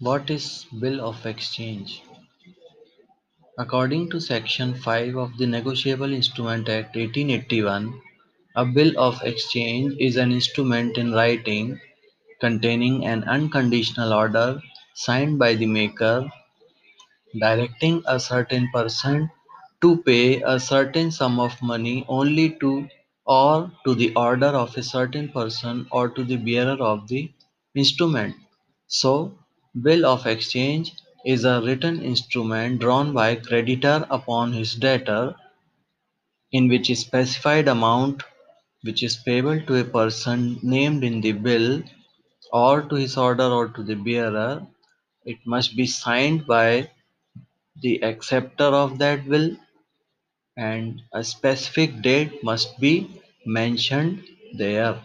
What is bill of exchange? According to Section 5 of the Negotiable Instrument Act 1881, a bill of exchange is an instrument in writing containing an unconditional order signed by the maker directing a certain person to pay a certain sum of money only to or to the order of a certain person or to the bearer of the instrument. So, bill of exchange is a written instrument drawn by creditor upon his debtor in which a specified amount which is payable to a person named in the bill or to his order or to the bearer. It must be signed by the acceptor of that will and a specific date must be mentioned there